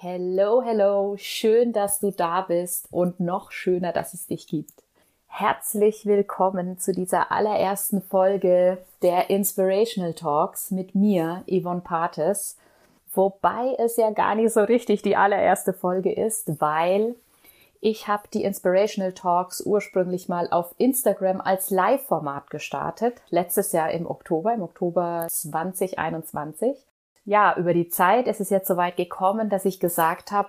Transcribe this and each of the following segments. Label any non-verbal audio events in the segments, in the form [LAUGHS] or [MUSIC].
Hello, hello, schön, dass du da bist und noch schöner, dass es dich gibt. Herzlich willkommen zu dieser allerersten Folge der Inspirational Talks mit mir, Yvonne Pates. Wobei es ja gar nicht so richtig die allererste Folge ist, weil ich habe die Inspirational Talks ursprünglich mal auf Instagram als Live-Format gestartet, letztes Jahr im Oktober, im Oktober 2021 ja, über die Zeit ist es jetzt so weit gekommen, dass ich gesagt habe,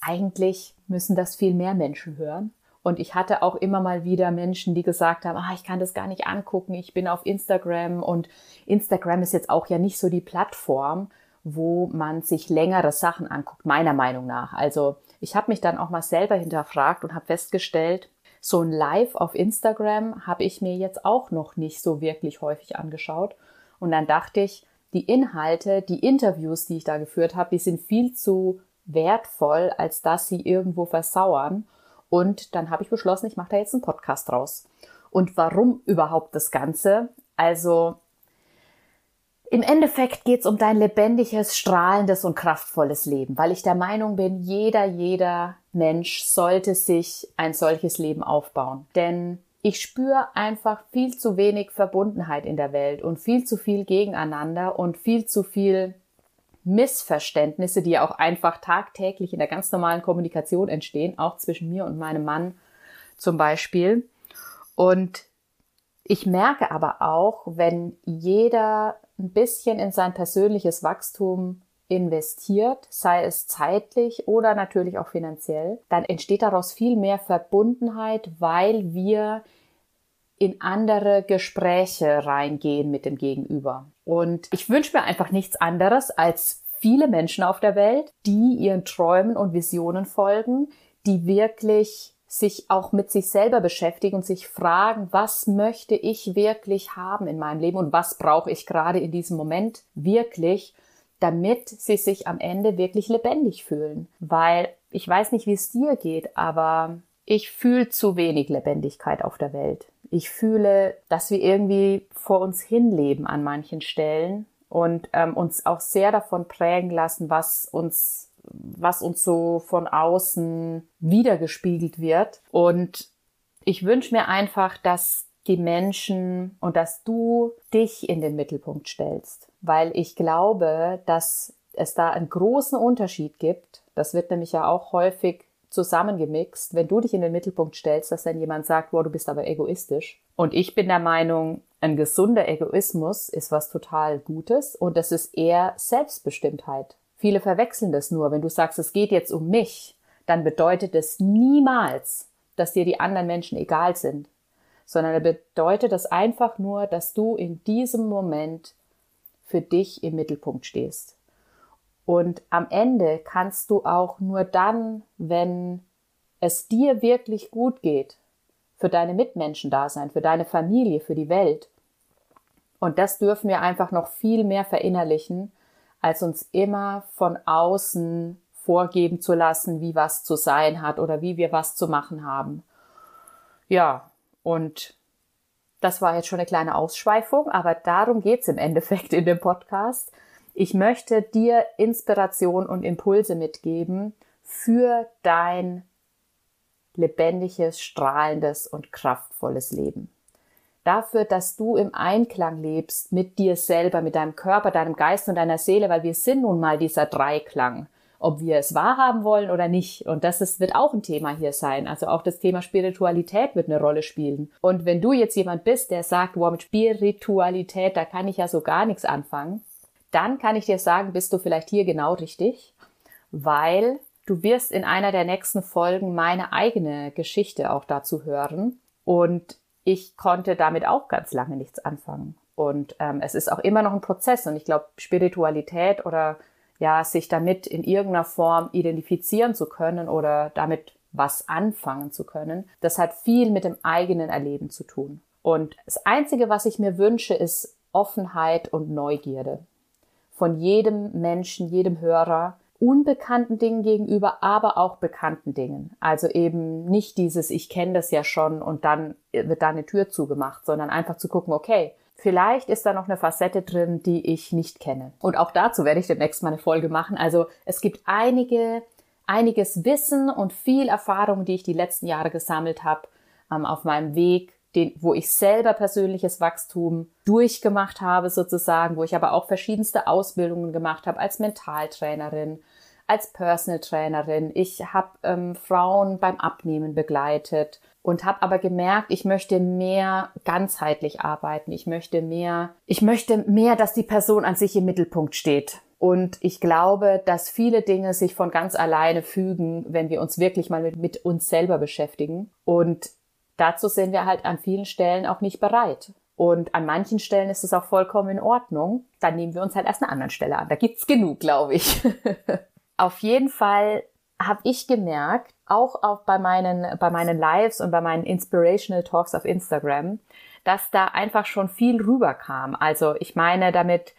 eigentlich müssen das viel mehr Menschen hören. Und ich hatte auch immer mal wieder Menschen, die gesagt haben, ah, ich kann das gar nicht angucken, ich bin auf Instagram und Instagram ist jetzt auch ja nicht so die Plattform, wo man sich längere Sachen anguckt, meiner Meinung nach. Also ich habe mich dann auch mal selber hinterfragt und habe festgestellt, so ein Live auf Instagram habe ich mir jetzt auch noch nicht so wirklich häufig angeschaut. Und dann dachte ich, die Inhalte, die Interviews, die ich da geführt habe, die sind viel zu wertvoll, als dass sie irgendwo versauern. Und dann habe ich beschlossen, ich mache da jetzt einen Podcast draus. Und warum überhaupt das Ganze? Also im Endeffekt geht es um dein lebendiges, strahlendes und kraftvolles Leben, weil ich der Meinung bin, jeder, jeder Mensch sollte sich ein solches Leben aufbauen. Denn ich spüre einfach viel zu wenig Verbundenheit in der Welt und viel zu viel gegeneinander und viel zu viel Missverständnisse, die auch einfach tagtäglich in der ganz normalen Kommunikation entstehen, auch zwischen mir und meinem Mann zum Beispiel. Und ich merke aber auch, wenn jeder ein bisschen in sein persönliches Wachstum investiert, sei es zeitlich oder natürlich auch finanziell, dann entsteht daraus viel mehr Verbundenheit, weil wir in andere Gespräche reingehen mit dem Gegenüber. Und ich wünsche mir einfach nichts anderes als viele Menschen auf der Welt, die ihren Träumen und Visionen folgen, die wirklich sich auch mit sich selber beschäftigen und sich fragen, was möchte ich wirklich haben in meinem Leben und was brauche ich gerade in diesem Moment wirklich, damit sie sich am Ende wirklich lebendig fühlen. Weil ich weiß nicht, wie es dir geht, aber ich fühle zu wenig Lebendigkeit auf der Welt. Ich fühle, dass wir irgendwie vor uns hinleben an manchen Stellen und ähm, uns auch sehr davon prägen lassen, was uns, was uns so von außen wiedergespiegelt wird. Und ich wünsche mir einfach, dass die Menschen und dass du dich in den Mittelpunkt stellst, weil ich glaube, dass es da einen großen Unterschied gibt. Das wird nämlich ja auch häufig zusammengemixt, wenn du dich in den Mittelpunkt stellst, dass dann jemand sagt, wow, du bist aber egoistisch. Und ich bin der Meinung, ein gesunder Egoismus ist was total Gutes und das ist eher Selbstbestimmtheit. Viele verwechseln das nur. Wenn du sagst, es geht jetzt um mich, dann bedeutet es niemals, dass dir die anderen Menschen egal sind, sondern bedeutet das einfach nur, dass du in diesem Moment für dich im Mittelpunkt stehst. Und am Ende kannst du auch nur dann, wenn es dir wirklich gut geht, für deine Mitmenschen da sein, für deine Familie, für die Welt. Und das dürfen wir einfach noch viel mehr verinnerlichen, als uns immer von außen vorgeben zu lassen, wie was zu sein hat oder wie wir was zu machen haben. Ja, und das war jetzt schon eine kleine Ausschweifung, aber darum geht's im Endeffekt in dem Podcast. Ich möchte dir Inspiration und Impulse mitgeben für dein lebendiges, strahlendes und kraftvolles Leben. Dafür, dass du im Einklang lebst mit dir selber, mit deinem Körper, deinem Geist und deiner Seele, weil wir sind nun mal dieser Dreiklang, ob wir es wahrhaben wollen oder nicht. Und das ist, wird auch ein Thema hier sein. Also auch das Thema Spiritualität wird eine Rolle spielen. Und wenn du jetzt jemand bist, der sagt, wow, mit Spiritualität, da kann ich ja so gar nichts anfangen, dann kann ich dir sagen, bist du vielleicht hier genau richtig, weil du wirst in einer der nächsten Folgen meine eigene Geschichte auch dazu hören. Und ich konnte damit auch ganz lange nichts anfangen. Und ähm, es ist auch immer noch ein Prozess. Und ich glaube, Spiritualität oder ja, sich damit in irgendeiner Form identifizieren zu können oder damit was anfangen zu können, das hat viel mit dem eigenen Erleben zu tun. Und das Einzige, was ich mir wünsche, ist Offenheit und Neugierde von jedem Menschen, jedem Hörer, unbekannten Dingen gegenüber, aber auch bekannten Dingen. Also eben nicht dieses, ich kenne das ja schon und dann wird da eine Tür zugemacht, sondern einfach zu gucken, okay, Vielleicht ist da noch eine Facette drin, die ich nicht kenne. Und auch dazu werde ich demnächst mal eine Folge machen. Also es gibt einige, einiges Wissen und viel Erfahrung, die ich die letzten Jahre gesammelt habe ähm, auf meinem Weg, den, wo ich selber persönliches Wachstum durchgemacht habe sozusagen, wo ich aber auch verschiedenste Ausbildungen gemacht habe als Mentaltrainerin, als Personal Trainerin. Ich habe ähm, Frauen beim Abnehmen begleitet und habe aber gemerkt, ich möchte mehr ganzheitlich arbeiten. Ich möchte mehr, ich möchte mehr, dass die Person an sich im Mittelpunkt steht. Und ich glaube, dass viele Dinge sich von ganz alleine fügen, wenn wir uns wirklich mal mit, mit uns selber beschäftigen. Und dazu sind wir halt an vielen Stellen auch nicht bereit. Und an manchen Stellen ist es auch vollkommen in Ordnung. Dann nehmen wir uns halt erst eine andere Stelle an. Da gibt's genug, glaube ich. [LAUGHS] Auf jeden Fall habe ich gemerkt, auch, auch bei meinen, bei meinen Lives und bei meinen Inspirational Talks auf Instagram, dass da einfach schon viel rüberkam. Also ich meine damit,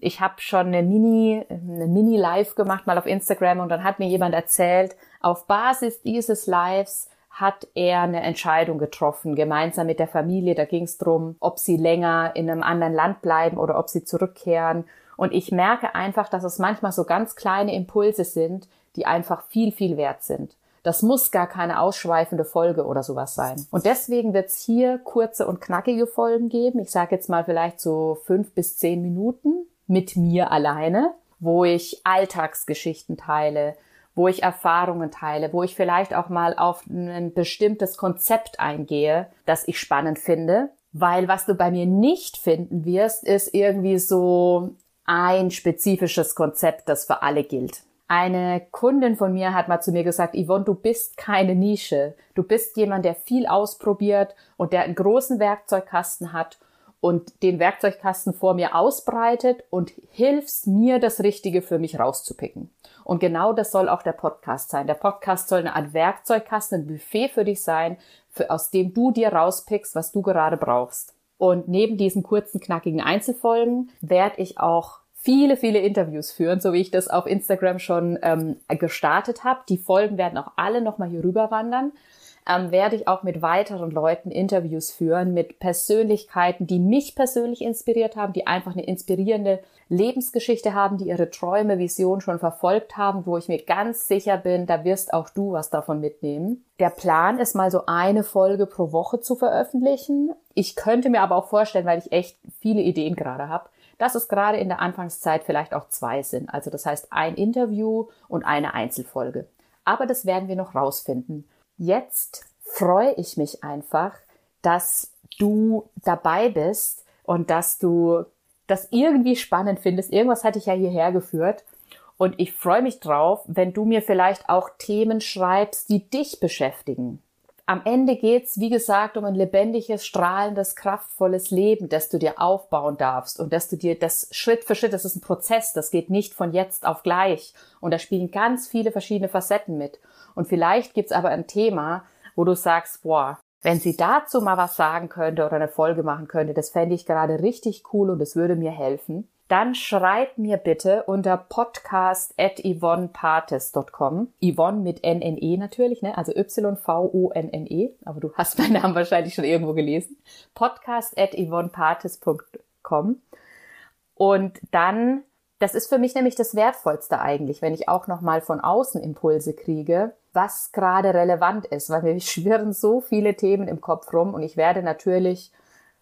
ich habe schon eine Mini, eine Mini-Live gemacht mal auf Instagram und dann hat mir jemand erzählt, auf Basis dieses Lives hat er eine Entscheidung getroffen, gemeinsam mit der Familie. Da ging es darum, ob sie länger in einem anderen Land bleiben oder ob sie zurückkehren. Und ich merke einfach, dass es manchmal so ganz kleine Impulse sind, die einfach viel, viel wert sind. Das muss gar keine ausschweifende Folge oder sowas sein. Und deswegen wird es hier kurze und knackige Folgen geben. Ich sage jetzt mal vielleicht so fünf bis zehn Minuten mit mir alleine, wo ich Alltagsgeschichten teile, wo ich Erfahrungen teile, wo ich vielleicht auch mal auf ein bestimmtes Konzept eingehe, das ich spannend finde. Weil was du bei mir nicht finden wirst, ist irgendwie so ein spezifisches Konzept, das für alle gilt. Eine Kundin von mir hat mal zu mir gesagt, Yvonne, du bist keine Nische. Du bist jemand, der viel ausprobiert und der einen großen Werkzeugkasten hat und den Werkzeugkasten vor mir ausbreitet und hilfst mir, das Richtige für mich rauszupicken. Und genau das soll auch der Podcast sein. Der Podcast soll eine Art Werkzeugkasten, ein Buffet für dich sein, für, aus dem du dir rauspickst, was du gerade brauchst. Und neben diesen kurzen, knackigen Einzelfolgen werde ich auch viele, viele Interviews führen, so wie ich das auf Instagram schon ähm, gestartet habe. Die Folgen werden auch alle nochmal hier rüber wandern. Ähm, werde ich auch mit weiteren Leuten Interviews führen, mit Persönlichkeiten, die mich persönlich inspiriert haben, die einfach eine inspirierende Lebensgeschichte haben, die ihre Träume, Visionen schon verfolgt haben, wo ich mir ganz sicher bin, da wirst auch du was davon mitnehmen. Der Plan ist mal so eine Folge pro Woche zu veröffentlichen. Ich könnte mir aber auch vorstellen, weil ich echt viele Ideen gerade habe, dass es gerade in der Anfangszeit vielleicht auch zwei sind. Also das heißt ein Interview und eine Einzelfolge. Aber das werden wir noch rausfinden. Jetzt freue ich mich einfach, dass du dabei bist und dass du das irgendwie spannend findest. Irgendwas hatte ich ja hierher geführt. Und ich freue mich drauf, wenn du mir vielleicht auch Themen schreibst, die dich beschäftigen am Ende geht's, wie gesagt, um ein lebendiges, strahlendes, kraftvolles Leben, das du dir aufbauen darfst und dass du dir das Schritt für Schritt, das ist ein Prozess, das geht nicht von jetzt auf gleich. Und da spielen ganz viele verschiedene Facetten mit. Und vielleicht gibt's aber ein Thema, wo du sagst, boah, wenn sie dazu mal was sagen könnte oder eine Folge machen könnte, das fände ich gerade richtig cool und es würde mir helfen dann schreib mir bitte unter podcast at yvonnepartes.com. Yvonne mit N-N-E natürlich, ne? also Y-V-O-N-N-E, aber du hast meinen Namen wahrscheinlich schon irgendwo gelesen. podcast at yvonnepartes.com. Und dann, das ist für mich nämlich das Wertvollste eigentlich, wenn ich auch nochmal von außen Impulse kriege, was gerade relevant ist, weil mir [LAUGHS] schwirren so viele Themen im Kopf rum und ich werde natürlich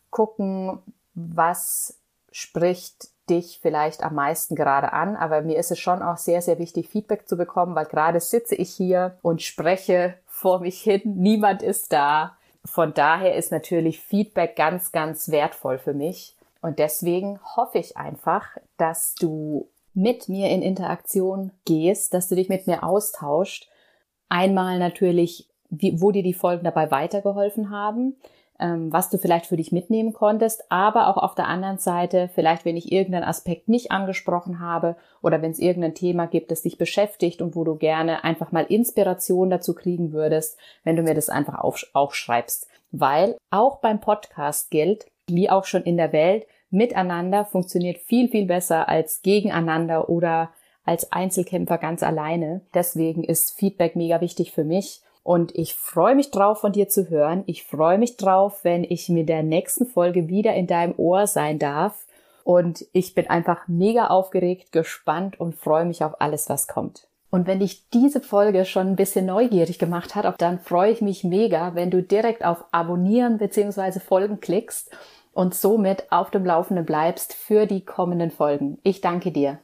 gucken, was spricht dich vielleicht am meisten gerade an, aber mir ist es schon auch sehr, sehr wichtig, Feedback zu bekommen, weil gerade sitze ich hier und spreche vor mich hin, niemand ist da. Von daher ist natürlich Feedback ganz, ganz wertvoll für mich. Und deswegen hoffe ich einfach, dass du mit mir in Interaktion gehst, dass du dich mit mir austauscht. Einmal natürlich, wie, wo dir die Folgen dabei weitergeholfen haben, ähm, was du vielleicht für dich mitnehmen konntest, aber auch auf der anderen Seite vielleicht, wenn ich irgendeinen Aspekt nicht angesprochen habe oder wenn es irgendein Thema gibt, das dich beschäftigt und wo du gerne einfach mal Inspiration dazu kriegen würdest, wenn du mir das einfach auch schreibst. Weil auch beim Podcast gilt, wie auch schon in der Welt, miteinander funktioniert viel, viel besser als gegeneinander oder als Einzelkämpfer ganz alleine. Deswegen ist Feedback mega wichtig für mich Und ich freue mich drauf, von dir zu hören. Ich freue mich drauf, wenn ich mit der nächsten Folge wieder in deinem Ohr sein darf. Und ich bin einfach mega aufgeregt, gespannt und freue mich auf alles, was kommt. Und wenn dich diese Folge schon ein bisschen neugierig gemacht hat, dann freue ich mich mega, wenn du direkt auf Abonnieren bzw. Folgen klickst und somit auf dem Laufenden bleibst für die kommenden Folgen. Ich danke dir.